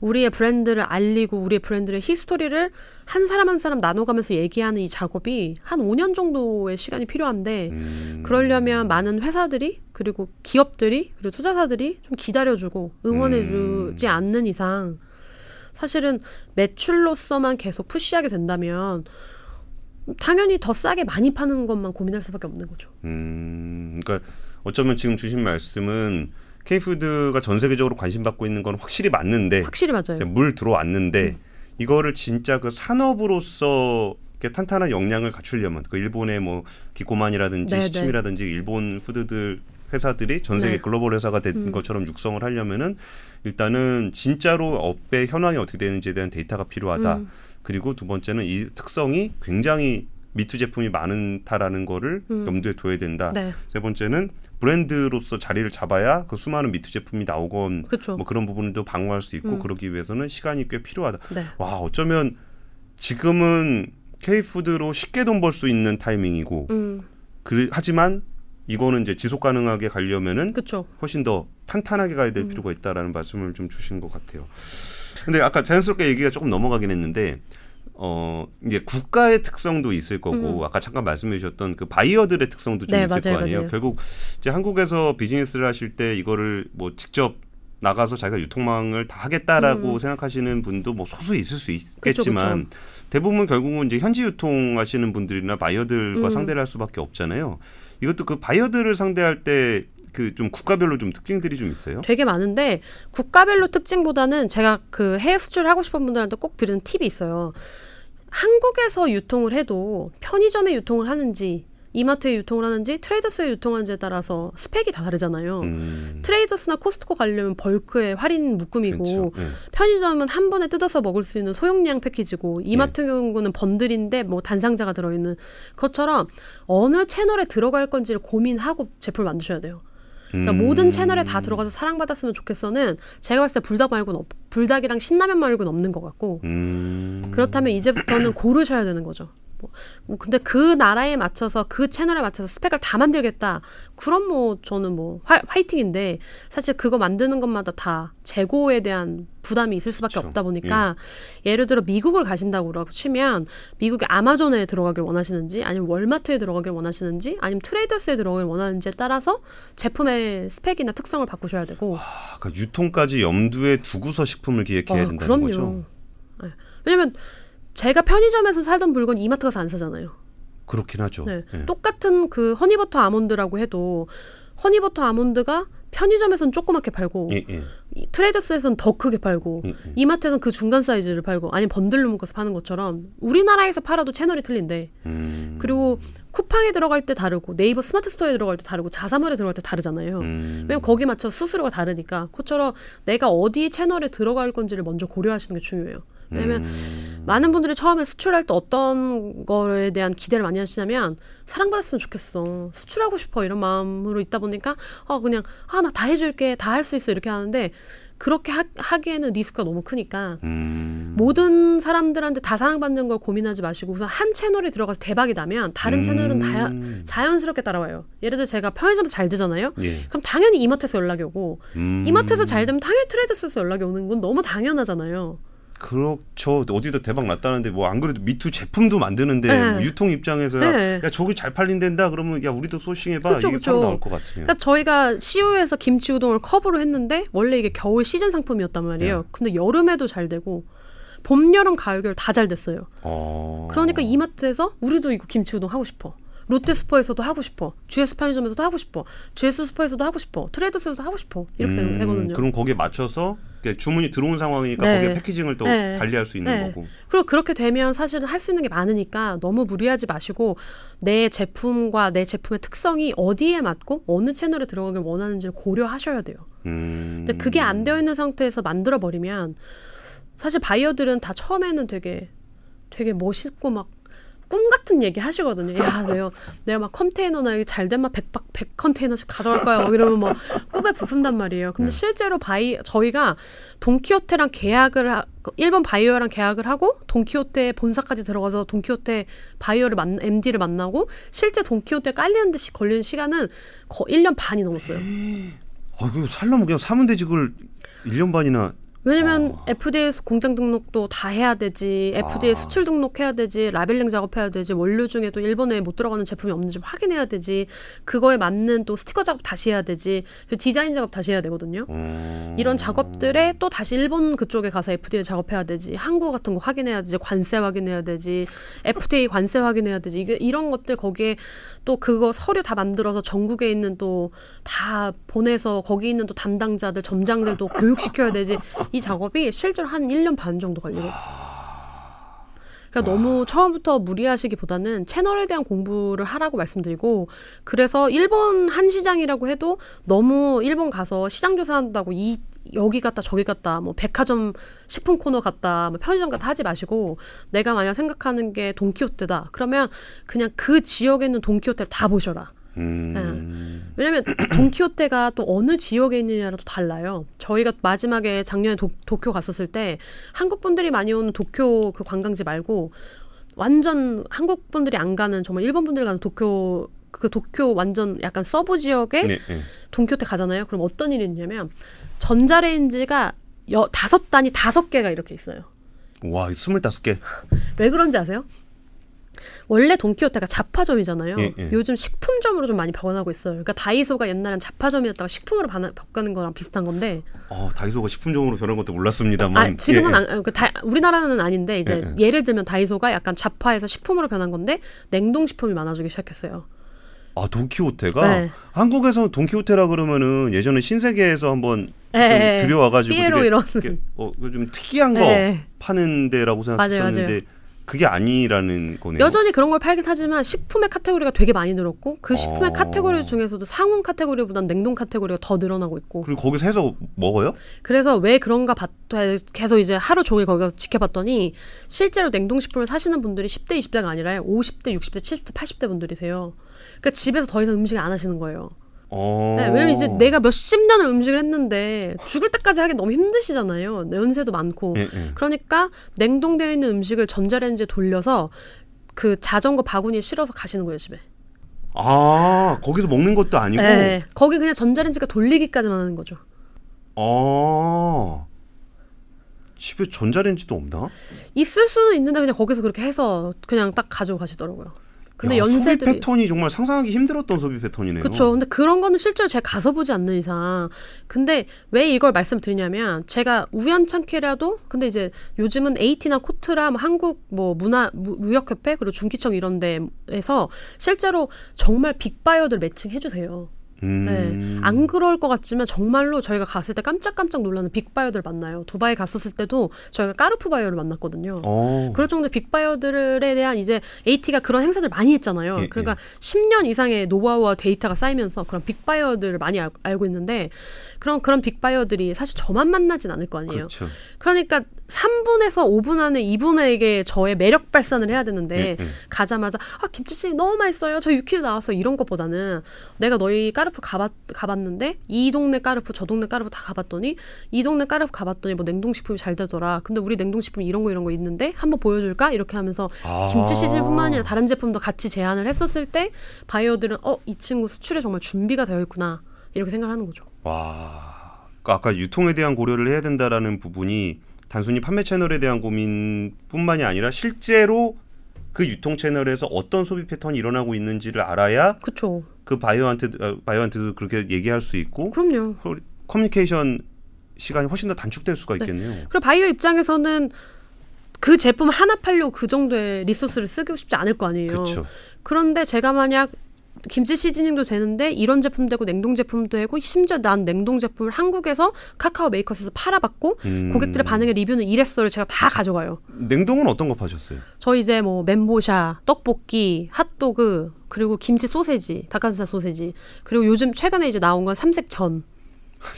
우리의 브랜드를 알리고 우리의 브랜드의 히스토리를 한 사람 한 사람 나눠가면서 얘기하는 이 작업이 한 5년 정도의 시간이 필요한데 음. 그러려면 많은 회사들이 그리고 기업들이 그리고 투자사들이 좀 기다려주고 응원해주지 않는 이상 사실은 매출로서만 계속 푸시하게 된다면 당연히 더 싸게 많이 파는 것만 고민할 수밖에 없는 거죠. 음, 그러니까 어쩌면 지금 주신 말씀은 K푸드가 전 세계적으로 관심 받고 있는 건 확실히 맞는데 확실히 맞아요. 물 들어왔는데 이거를 진짜 그 산업으로서 이렇게 탄탄한 역량을 갖추려면 그 일본의 뭐 기코만이라든지 네, 네. 시침이라든지 일본 푸드들 회사들이 전 세계 네. 글로벌 회사가 된 음. 것처럼 육성을 하려면은 일단은 진짜로 업의 현황이 어떻게 되는지에 대한 데이터가 필요하다. 음. 그리고 두 번째는 이 특성이 굉장히 미투 제품이 많다라는 거를 음. 염두에 둬야 된다. 네, 세 번째는 브랜드로서 자리를 잡아야 그 수많은 미투 제품이 나오건 그렇죠. 뭐 그런 부분도 방어할 수 있고 음. 그러기 위해서는 시간이 꽤 필요하다. 네, 와 어쩌면 지금은 K푸드로 쉽게 돈 벌 수 있는 타이밍이고 음, 그, 하지만 이거는 이제 지속 가능하게 가려면은 그렇죠. 훨씬 더 탄탄하게 가야 될 음. 필요가 있다라는 말씀을 좀 주신 것 같아요. 근데 아까 자연스럽게 얘기가 조금 넘어가긴 했는데 어 이제 국가의 특성도 있을 거고 음. 아까 잠깐 말씀해 주셨던 그 바이어들의 특성도 좀 네, 있을 맞아요, 거 아니에요. 맞아요. 결국 이제 한국에서 비즈니스를 하실 때 이거를 뭐 직접 나가서 자기가 유통망을 다 하겠다라고 음. 생각하시는 분도 뭐 소수 있을 수 그쵸, 있겠지만 대부분 결국은 이제 현지 유통하시는 분들이나 바이어들과 음. 상대를 할 수밖에 없잖아요. 이것도 그 바이어들을 상대할 때 그 좀 국가별로 좀 특징들이 좀 있어요. 되게 많은데 국가별로 특징보다는 제가 그 해외 수출을 하고 싶은 분들한테 꼭 드리는 팁이 있어요. 한국에서 유통을 해도 편의점에 유통을 하는지 이마트에 유통을 하는지 트레이더스에 유통하는지에 따라서 스펙이 다 다르잖아요. 음, 트레이더스나 코스트코 가려면 벌크의 할인 묶음이고 그렇죠. 예. 편의점은 한 번에 뜯어서 먹을 수 있는 소용량 패키지고 이마트 예. 경우는 번들인데 뭐 단상자가 들어있는 것처럼 어느 채널에 들어갈 건지를 고민하고 제품을 만드셔야 돼요. 그러니까 음. 모든 채널에 다 들어가서 사랑받았으면 좋겠어는 제가 봤을 때 불닭 말고는 없, 불닭이랑 신라면 말고는 없는 것 같고 음. 그렇다면 이제부터는 고르셔야 되는 거죠. 뭐, 뭐 근데 그 나라에 맞춰서 그 채널에 맞춰서 스펙을 다 만들겠다. 그럼 뭐 저는 뭐 화, 화이팅인데 사실 그거 만드는 것마다 다 재고에 대한 부담이 있을 수밖에 그렇죠. 없다 보니까 예. 를 들어 미국을 가신다고 치면 미국의 아마존에 들어가길 원하시는지 아니면 월마트에 들어가길 원하시는지 아니면 트레이더스에 들어가길 원하는지에 따라서 제품의 스펙이나 특성을 바꾸셔야 되고 아, 그러니까 유통까지 염두에 두고서 식품을 기획해야 어, 된다는 그럼요. 거죠. 예. 왜냐면 제가 편의점에서 사던 물건 이마트 가서 안 사잖아요. 그렇긴 하죠. 네. 예. 똑같은 그 허니버터 아몬드라고 해도 허니버터 아몬드가 편의점에서는 조그맣게 팔고 예, 예. 이 트레이더스에서는 더 크게 팔고 예, 예. 이마트에서는 그 중간 사이즈를 팔고 아니면 번들로 묶어서 파는 것처럼 우리나라에서 팔아도 채널이 틀린데 음. 그리고 쿠팡에 들어갈 때 다르고 네이버 스마트 스토어에 들어갈 때 다르고 자사몰에 들어갈 때 다르잖아요. 음. 왜냐면 거기 맞춰 수수료가 다르니까 그처럼 내가 어디 채널에 들어갈 건지를 먼저 고려하시는 게 중요해요. 왜냐면 음. 많은 분들이 처음에 수출할 때 어떤 거에 대한 기대를 많이 하시냐면 사랑받았으면 좋겠어 수출하고 싶어 이런 마음으로 있다 보니까 아 그냥 아 나 다 해줄게 다 할 수 있어 이렇게 하는데 그렇게 하, 하기에는 리스크가 너무 크니까 음. 모든 사람들한테 다 사랑받는 걸 고민하지 마시고 우선 한 채널에 들어가서 대박이 나면 다른 채널은 다 음. 자연스럽게 따라와요 예를 들어 제가 편의점에서 잘 되잖아요 예. 그럼 당연히 이마트에서 연락이 오고 음. 이마트에서 잘 되면 당연히 트레이더스에서 연락이 오는 건 너무 당연하잖아요 그렇죠. 어디도 대박 났다는데 뭐 안 그래도 미투 제품도 만드는데 네. 뭐 유통 입장에서야 네. 야 저기 잘 팔린댄다 그러면 야 우리도 소싱해봐 그쵸, 이게. 바로 나올 것 같아요. 그러니까 저희가 CU에서 김치 우동을 컵으로 했는데 원래 이게 겨울 시즌 상품이었단 말이에요. 네. 근데 여름에도 잘 되고 봄, 여름, 가을, 겨울 다 잘 됐어요. 어. 그러니까 이마트에서 우리도 이거 김치 우동 하고 싶어. 롯데 슈퍼에서도 하고 싶어. GS 편의점에서도 하고 싶어. GS 슈퍼에서도 하고 싶어. 트레이더스에서도 하고 싶어. 이렇게 음, 되거든요. 그럼 거기에 맞춰서 주문이 들어온 상황이니까 네. 거기에 패키징을 또 네. 달리할 수 있는 네. 거고. 그리고 그렇게 되면 사실은 할 수 있는 게 많으니까 너무 무리하지 마시고 내 제품과 내 제품의 특성이 어디에 맞고 어느 채널에 들어가길 원하는지를 고려하셔야 돼요. 음. 근데 그게 안 되어 있는 상태에서 만들어 버리면 사실 바이어들은 다 처음에는 되게 되게 멋있고 막 꿈 같은 얘기 하시거든요. 야, 내가 내가 막 컨테이너나 여기 잘된 막 100박 100 컨테이너씩 가져갈 거야. 막 이러면 막 꿈에 부푼단 말이에요. 근데 실제로 바이 저희가 돈키호테랑 계약을 하, 일본 바이어랑 계약을 하고 돈키호테 본사까지 들어가서 돈키호테 바이어를 만 MD를 만나고 실제 돈키호테 깔리는 데 걸리는 시간은 거 1년 반이 넘었어요. 아, 그 살려면 그냥 사면 되지 그걸 1년 반이나 왜냐면 어. FDA 공장 등록도 다 해야 되지, FDA 아. 수출 등록해야 되지, labeling 작업해야 되지, 원료 중에도 일본에 못 들어가는 제품이 없는지 확인해야 되지, 그거에 맞는 또 스티커 작업 다시 해야 되지, 디자인 작업 다시 해야 되거든요. 어. 이런 작업들에 또 다시 일본 그쪽에 가서 FDA 작업해야 되지, 한국 같은 거 확인해야 되지, 관세 확인해야 되지, FDA 관세 확인해야 되지, 이게 이런 것들 거기에 또 그거 서류 다 만들어서 전국에 있는 또 다 보내서 거기 있는 또 담당자들, 점장들도 교육시켜야 되지, 이 작업이 실제로 한 1년 반 정도 걸리거든요. 그러니까 너무 처음부터 무리하시기보다는 채널에 대한 공부를 하라고 말씀드리고 그래서 일본 한 시장이라고 해도 너무 일본 가서 시장 조사한다고 이 여기 갔다 저기 갔다 뭐 백화점 식품 코너 갔다 뭐 편의점 갔다 하지 마시고 내가 만약 생각하는 게 돈키호테다 그러면 그냥 그 지역에 있는 돈키호테를 다 보셔라. 음. 왜냐면 돈키호테가 또 어느 지역에 있느냐로 또 달라요. 저희가 마지막에 작년에 도, 도쿄 갔었을 때 한국 분들이 많이 오는 도쿄 그 관광지 말고 완전 한국 분들이 안 가는 정말 일본 분들이 가는 도쿄 그 도쿄 완전 약간 서부 지역에 네, 네. 돈키호테 가잖아요. 그럼 어떤 일이 있냐면 전자레인지가 여, 다섯 단위 다섯 개가 이렇게 있어요. 와, 25개. 왜 그런지 아세요? 원래 돈키호테가 잡화점이잖아요. 예, 예. 요즘 식품점으로 좀 많이 변하고 있어요. 그러니까 다이소가 옛날엔 잡화점이었다가 식품으로 바꾸는 거랑 비슷한 건데 어, 다이소가 식품종으로 변한 것도 몰랐습니다만. 아, 지금은 예, 예. 안, 그 다, 우리나라는 아닌데 이제 예, 예를 들면 다이소가 약간 잡화에서 식품으로 변한 건데 냉동식품이 많아지기 시작했어요. 아, 돈키호테가 네. 한국에서 돈키호테라 그러면은 예전에 신세계에서 한번 좀 예, 예. 들여와가지고 되게 이런. 어, 그좀 특이한 거 예. 파는 데라고 생각했었는데 맞아요. 그게 아니라는 거네요. 여전히 그런 걸 팔긴 하지만 식품의 카테고리가 되게 많이 늘었고 그 식품의 어. 카테고리 중에서도 상온 카테고리보다는 냉동 카테고리가 더 늘어나고 있고 그리고 거기서 해서 먹어요? 그래서 왜 그런가 봤 계속 이제 하루 종일 거기 가서 지켜봤더니 실제로 냉동식품을 사시는 분들이 10대 20대가 아니라 50대 60대 70대 80대 분들이세요. 그러니까 집에서 더 이상 음식을 안 하시는 거예요. 어. 네, 왜냐면 이제 내가 몇십 년을 음식을 했는데 죽을 때까지 하기 너무 힘드시잖아요. 연세도 많고. 예, 예. 그러니까 냉동되어 있는 음식을 전자레인지에 돌려서 그 자전거 바구니에 실어서 가시는 거예요, 집에. 아 거기서 먹는 것도 아니고. 네. 거기 그냥 전자레인지가 돌리기까지만 하는 거죠. 아 집에 전자레인지도 없나? 있을 수는 있는데 그냥 거기서 그렇게 해서 그냥 딱 가지고 가시더라고요. 근데 야, 소비 연세들이 패턴이 정말 상상하기 힘들었던 소비 패턴이네요. 그렇죠. 근데 그런 거는 실제로 제가 가서 보지 않는 이상. 근데 왜 이걸 말씀드리냐면 제가 우연찮게라도 근데 이제 요즘은 AT나 코트라 뭐 한국 뭐 문화 무- 무역협회 그리고 중기청 이런 데에서 실제로 정말 빅바이어들 매칭 해 주세요. 음. 네. 안 그럴 것 같지만 정말로 저희가 갔을 때 깜짝깜짝 놀라는 big 바이어들 만나요. 두바이 갔었을 때도 저희가 까르푸 바이어를 만났거든요. 어. 그럴 정도 big 바이어들에 대한 이제 aT가 그런 행사들 많이 했잖아요. 예, 그러니까 10년 이상의 노하우와 데이터가 쌓이면서 그런 big 바이어들을 많이 알, 알고 있는데 그런 그런 big 바이어들이 사실 저만 만나진 않을 거 아니에요. 그렇죠. 그러니까 3분에서 5분 안에 이분에게 저의 매력 발산을 해야 되는데 예, 예. 가자마자 아 김치씨 너무 맛있어요. 저 유퀴즈 나왔어 이런 것보다는 내가 너희 까르푸 가봤 가봤는데 이 동네 까르푸 저 동네 까르푸 다 가봤더니 이 동네 까르푸 가봤더니 뭐 냉동식품이 잘 되더라. 근데 우리 냉동식품 이런 거 이런 거 있는데 한번 보여줄까 이렇게 하면서 아. 김치 시즌뿐만 아니라 다른 제품도 같이 제안을 했었을 때 바이어들은 어 이 친구 수출에 정말 준비가 되어 있구나 이렇게 생각하는 거죠. 와. 그 아까 유통에 대한 고려를 해야 된다라는 부분이 단순히 판매 채널에 대한 고민뿐만이 아니라 실제로 그 유통 채널에서 어떤 소비 패턴이 일어나고 있는지를 알아야 그쵸. 그 바이어한테 어, 바이어한테도 그렇게 얘기할 수 있고 그럼요. 그 커뮤니케이션 시간이 훨씬 더 단축될 수가 있겠네요. 그리고 바이어 입장에서는 그 제품 하나 팔려고 그 정도의 resource를 쓰고 싶지 않을 거 아니에요. 그렇죠. 그런데 제가 만약 김치 seasoning도 되는데 이런 제품 되고 냉동 제품도 되고 심지어 난 냉동 제품을 한국에서 카카오 메이커스에서 팔아봤고 음. 고객들의 반응의 리뷰는 이랬어를 제가 다 가져가요. 냉동은 어떤 거 파셨어요? 저 이제 뭐 멘보샤, 떡볶이, 핫도그 그리고 김치 소세지, 닭가슴살 소세지 그리고 요즘 최근에 이제 나온 건 삼색 전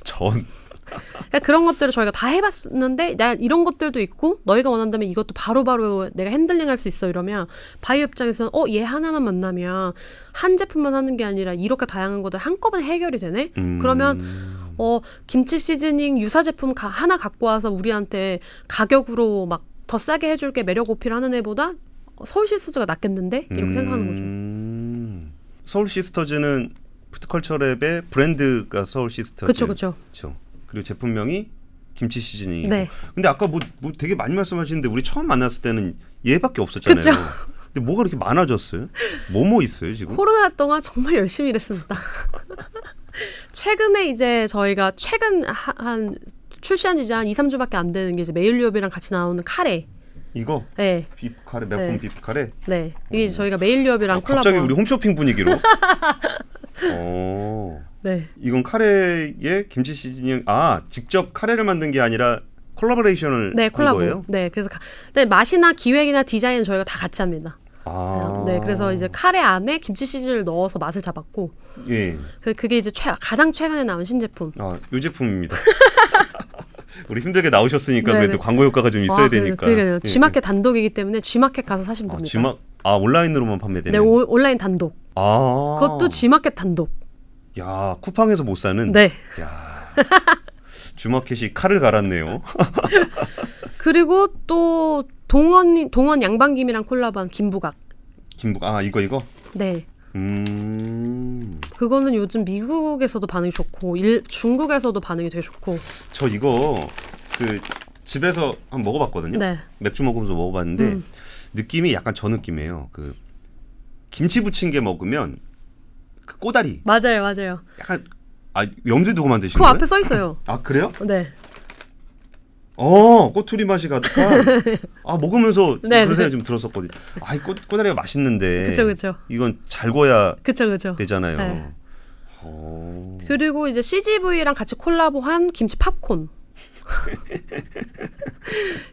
전. 그러니까 그런 것들을 저희가 다 해봤는데 나 이런 것들도 있고 너희가 원한다면 이것도 바로 바로 내가 핸들링할 수 있어 이러면 바이오 입장에서는 어 얘 하나만 만나면 한 제품만 하는 게 아니라 이렇게 다양한 것들 한꺼번에 해결이 되네 음. 그러면 어 김치 seasoning 유사 제품 가, 하나 갖고 와서 우리한테 가격으로 막 더 싸게 해줄게 매력 어필하는 애보다 서울 시스터즈가 낫겠는데 이렇게 생각하는 거죠. 음. 서울 시스터즈는 푸드컬처랩의 브랜드가 서울 시스터즈. 그렇죠, 그렇죠. 그리고 제품명이 김치 seasoning. 네. 근데 아까 뭐, 뭐 되게 많이 말씀하시는데 우리 처음 만났을 때는 얘밖에 없었잖아요. 그쵸. 근데 뭐가 이렇게 많아졌어요? 뭐뭐 있어요 지금? 코로나 동안 정말 열심히 일했습니다. 최근에 이제 저희가 최근 하- 한 출시한 지 이제 한 2, 3주밖에 안 되는 게 이제 매일유업이랑 같이 나오는 카레. 이거 네. 비프 카레 매콤 네. 비프 카레. 네. 이게 이제 저희가 매일유업이랑 아, 콜라보. 갑자기 우리 홈쇼핑 분위기로. 어. 네. 이건 카레에 김치 seasoning 아 직접 카레를 만든 게 아니라 콜라보레이션을 네, 한 콜라보. 거예요? 네, 그래서 가, 네, 맛이나 기획이나 디자인은 저희가 다 같이 합니다. 아. 네, 그래서 이제 카레 안에 김치 시즈를 넣어서 맛을 잡았고, 예. 그- 그게 이제 최, 가장 최근에 나온 신제품. 아, 요 제품입니다. 우리 힘들게 나오셨으니까 네네. 그래도 광고 효과가 좀 있어야 아, 그- 되니까. 그러니까요. 예. G마켓 단독이기 때문에 G마켓 가서 사시면 아, 됩니다. G마 아 온라인으로만 네, 판매되는. 오- 온라인 단독. 아. 그것도 G마켓 단독. 야 쿠팡에서 못 사는. 네. 야. 주마켓이 칼을 갈았네요. 그리고 또 동원 동원 양반김이랑 콜라보한 김부각. 김북 아 이거 이거. 네. 음. 그거는 요즘 미국에서도 반응이 좋고 일, 중국에서도 반응이 되게 좋고. 저 이거 그 집에서 한번 먹어봤거든요. 네. 맥주 먹으면서 먹어봤는데 음. 느낌이 약간 저 느낌이에요. 그 김치 부친 게 먹으면 그 꼬다리 맞아요, 맞아요. 약간 아 염두에 두고 만드신 그 거예요? 앞에 써 있어요. 아 그래요? 네. 어 꼬투리 맛이 가득한 아 먹으면서 네, 그런 네. 생각이 좀 들었었거든요. 아이 꼬, 꼬다리가 맛있는데 그쵸, 그쵸. 이건 잘 구워야 그쵸, 그쵸. 되잖아요. 네. 어. 그리고 이제 CGV랑 같이 콜라보한 김치 팝콘.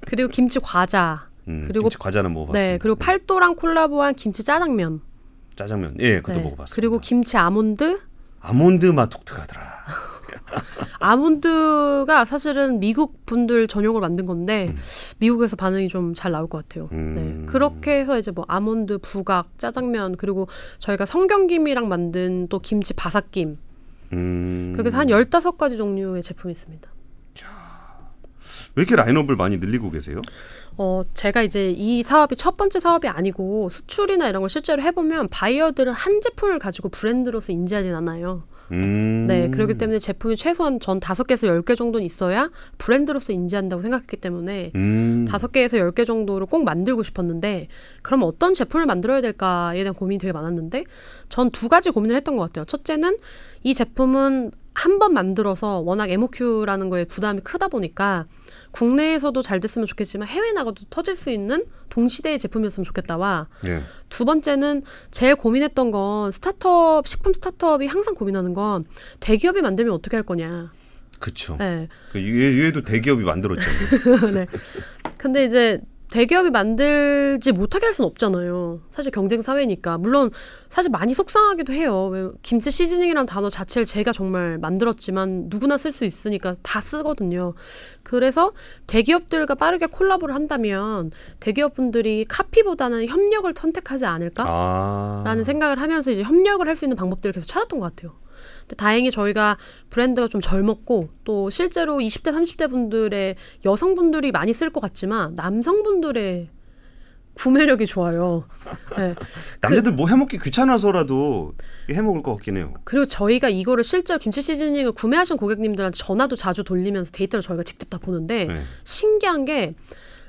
그리고 김치 과자. 음, 그리고- 김치 과자는 먹어봤습니다. 네, 그리고 팔도랑 콜라보한 김치 짜장면. 짜장면 예 그것도 네. 먹어봤습니다. 그리고 김치 아몬드. 아몬드 맛 독특하더라. 아몬드가 사실은 미국 분들 전용으로 만든 건데 음. 미국에서 반응이 좀 잘 나올 것 같아요. 음. 네. 그렇게 해서 이제 뭐 아몬드, 부각, 짜장면 그리고 저희가 성경김이랑 만든 또 김치 바삭김. 음. 그렇게 해서 한 15가지 종류의 제품이 있습니다. 왜 이렇게 라인업을 많이 늘리고 계세요? 어, 제가 이제 이 사업이 첫 번째 사업이 아니고 수출이나 이런 걸 실제로 해보면 바이어들은 한 제품을 가지고 브랜드로서 인지하진 않아요. 음. 네, 그렇기 때문에 제품이 최소한 전 다섯 개에서 열 개 정도는 있어야 브랜드로서 인지한다고 생각했기 때문에 음. 다섯 개에서 열 개 정도를 꼭 만들고 싶었는데 그럼 어떤 제품을 만들어야 될까에 대한 고민이 되게 많았는데 전 두 가지 고민을 했던 것 같아요. 첫째는 이 제품은 한 번 만들어서 워낙 MOQ라는 거에 부담이 크다 보니까 국내에서도 잘 됐으면 좋겠지만 해외 나가도 터질 수 있는 동시대의 제품이었으면 좋겠다와 예. 두 번째는 제일 고민했던 건 스타트업 식품 스타트업이 항상 고민하는 건 대기업이 만들면 어떻게 할 거냐. 그쵸. 네. 그 얘, 얘도 대기업이 만들었잖아요. 네. 근데 이제 대기업이 만들지 못하게 할 수는 없잖아요. 사실 경쟁 사회니까. 물론 사실 많이 속상하기도 해요. 왜 김치 시즈닝이라는 단어 자체를 제가 정말 만들었지만 누구나 쓸 수 있으니까 다 쓰거든요. 그래서 대기업들과 빠르게 콜라보를 한다면 대기업분들이 카피보다는 협력을 선택하지 않을까? 아. 라는 생각을 하면서 이제 협력을 할 수 있는 방법들을 계속 찾았던 것 같아요. 근데 다행히 저희가 브랜드가 좀 젊었고 또 실제로 20대 30대 분들의 여성분들이 많이 쓸 것 같지만 남성분들의 구매력이 좋아요. 네. 남자들 뭐 해먹기 귀찮아서라도 해먹을 것 같긴 해요. 그리고 저희가 이거를 실제로 김치 시즈닝을 구매하신 고객님들한테 전화도 자주 돌리면서 데이터를 저희가 직접 다 보는데 네. 신기한 게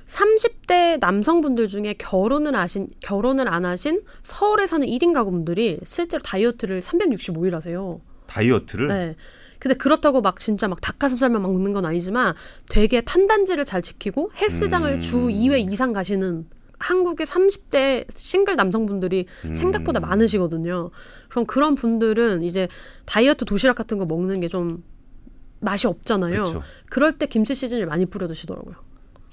30대 남성분들 중에 결혼을 하신 결혼을 안 하신 서울에 사는 1인 가구분들이 실제로 다이어트를 365일 하세요. 다이어트를 네. 근데 그렇다고 막 진짜 막 닭가슴살만 막 먹는 건 아니지만 되게 탄단지를 잘 지키고 헬스장을 음. 주 2회 이상 가시는 한국의 30대 싱글 남성분들이 음. 생각보다 많으시거든요. 그럼 그런 분들은 이제 다이어트 도시락 같은 거 먹는 게 좀 맛이 없잖아요. 그쵸. 그럴 때 김치 시즌을 많이 뿌려 드시더라고요.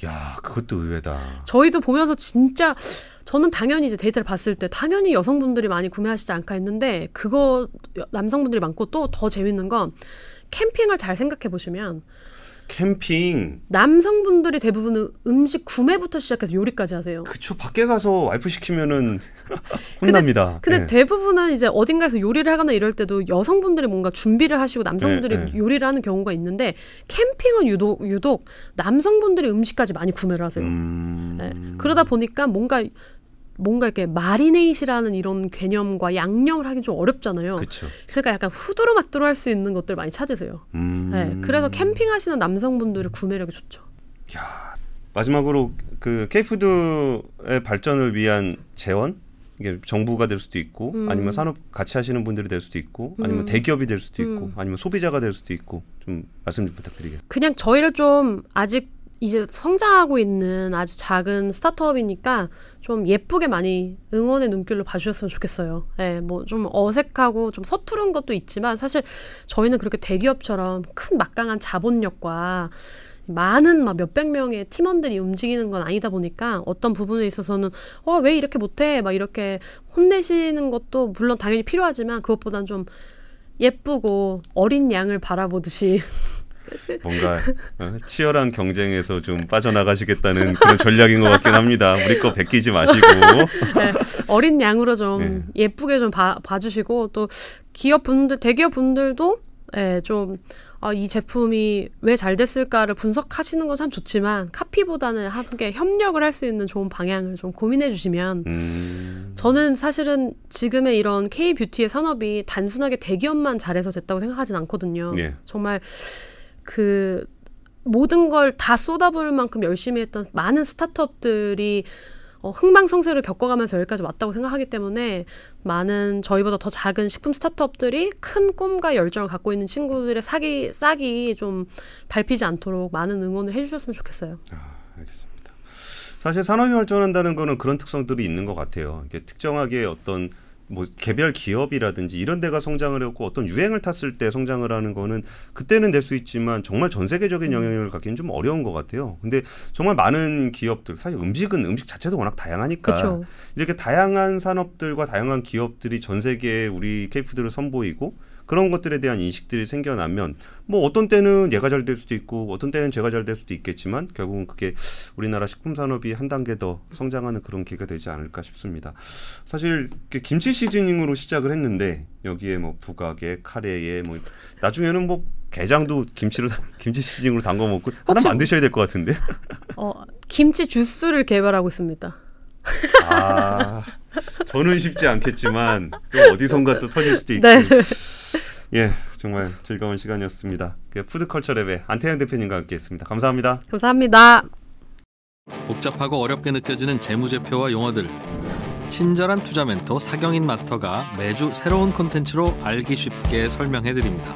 야 그것도 의외다. 저희도 보면서 진짜 저는 당연히 이제 데이터를 봤을 때 당연히 여성분들이 많이 구매하시지 않을까 했는데 그거 여- 남성분들이 많고 또 더 재밌는 건 캠핑을 잘 생각해 보시면 캠핑 남성분들이 대부분 은 음식 구매부터 시작해서 요리까지 하세요. 그쵸 밖에 가서 와이프 시키면은 혼납니다. 근데 네. 대부분은 이제 어딘가에서 요리를 하거나 이럴 때도 여성분들이 뭔가 준비를 하시고 남성분들이 네, 네. 요리를 하는 경우가 있는데 캠핑은 유독 유독 남성분들이 음식까지 많이 구매를 하세요. 음... 네. 그러다 보니까 뭔가 뭔가 이렇게 마리네이시라는 이런 개념과 양념을 하기 좀 어렵잖아요. 그쵸. 그러니까 약간 후두루마뚜루 할 수 있는 것들 많이 찾으세요. 음... 네. 그래서 캠핑하시는 남성분들의 구매력이 좋죠. 야 마지막으로 그 K푸드의 발전을 위한 재원 이게 정부가 될 수도 있고 음. 아니면 산업 같이 하시는 분들이 될 수도 있고 아니면 음. 대기업이 될 수도 있고 음. 아니면 소비자가 될 수도 있고 좀 말씀 좀 부탁드리겠습니다. 그냥 저희를 좀 아직 이제 성장하고 있는 아주 작은 스타트업이니까 좀 예쁘게 많이 응원의 눈길로 봐주셨으면 좋겠어요. 예, 뭐좀 어색하고 좀 서투른 것도 있지만 사실 저희는 그렇게 대기업처럼 큰 막강한 자본력과 많은 막 몇백 명의 팀원들이 움직이는 건 아니다 보니까 어떤 부분에 있어서는 와왜 이렇게 못해 막 이렇게 혼내시는 것도 물론 당연히 필요하지만 그것보단 좀 예쁘고 어린 양을 바라보듯이 뭔가 어, 치열한 경쟁에서 좀 빠져나가시겠다는 그런 전략인 것 같긴 합니다. 우리 거 베끼지 마시고 네, 어린 양으로 좀 네. 예쁘게 좀 봐, 봐주시고 또 기업 분들 대기업 분들도 예, 좀 아, 이 제품이 왜 잘 됐을까를 분석하시는 건 참 좋지만 카피보다는 함께 협력을 할 수 있는 좋은 방향을 좀 고민해 주시면 음, 저는 사실은 지금의 이런 K 뷰티의 산업이 단순하게 대기업만 잘해서 됐다고 생각하진 않거든요. 예. 정말 그 모든 걸 다 쏟아부을 만큼 열심히 했던 많은 스타트업들이 어, 흥망성쇠를 겪어가면서 여기까지 왔다고 생각하기 때문에 많은 저희보다 더 작은 식품 스타트업들이 큰 꿈과 열정을 갖고 있는 친구들의 싹이 싹이 좀 밟히지 않도록 많은 응원을 해주셨으면 좋겠어요. 아, 알겠습니다. 사실 산업이 발전한다는 거는 그런 특성들이 있는 것 같아요. 이게 특정하게 어떤 뭐 개별 기업이라든지 이런 데가 성장을 했고 어떤 유행을 탔을 때 성장을 하는 거는 그때는 될 수 있지만 정말 전 세계적인 영향력을 갖기는 좀 어려운 것 같아요. 근데 정말 많은 기업들 사실 음식은 음식 자체도 워낙 다양하니까 그렇죠. 이렇게 다양한 산업들과 다양한 기업들이 전 세계에 우리 케이푸드를 선보이고 그런 것들에 대한 인식들이 생겨나면 뭐 어떤 때는 얘가 잘 될 수도 있고 어떤 때는 제가 잘 될 수도 있겠지만 결국은 그게 우리나라 식품 산업이 한 단계 더 성장하는 그런 기회가 되지 않을까 싶습니다. 사실 김치 시즈닝으로 시작을 했는데 여기에 뭐 부각에 카레에 뭐 나중에는 뭐 게장도 김치를 김치 시즈닝으로 담궈 먹고 하나 만드셔야 될 것 같은데. 어, 김치 주스를 개발하고 있습니다. 아 저는 쉽지 않겠지만 또 어디선가 또 터질 수도 있고. 네. 예, 정말 즐거운 시간이었습니다. 그 푸드컬처 랩의 안태영 대표님과 함께했습니다. 감사합니다. 감사합니다. 복잡하고 어렵게 느껴지는 재무제표와 용어들 친절한 투자 멘토 사경인 마스터가 매주 새로운 콘텐츠로 알기 쉽게 설명해 드립니다.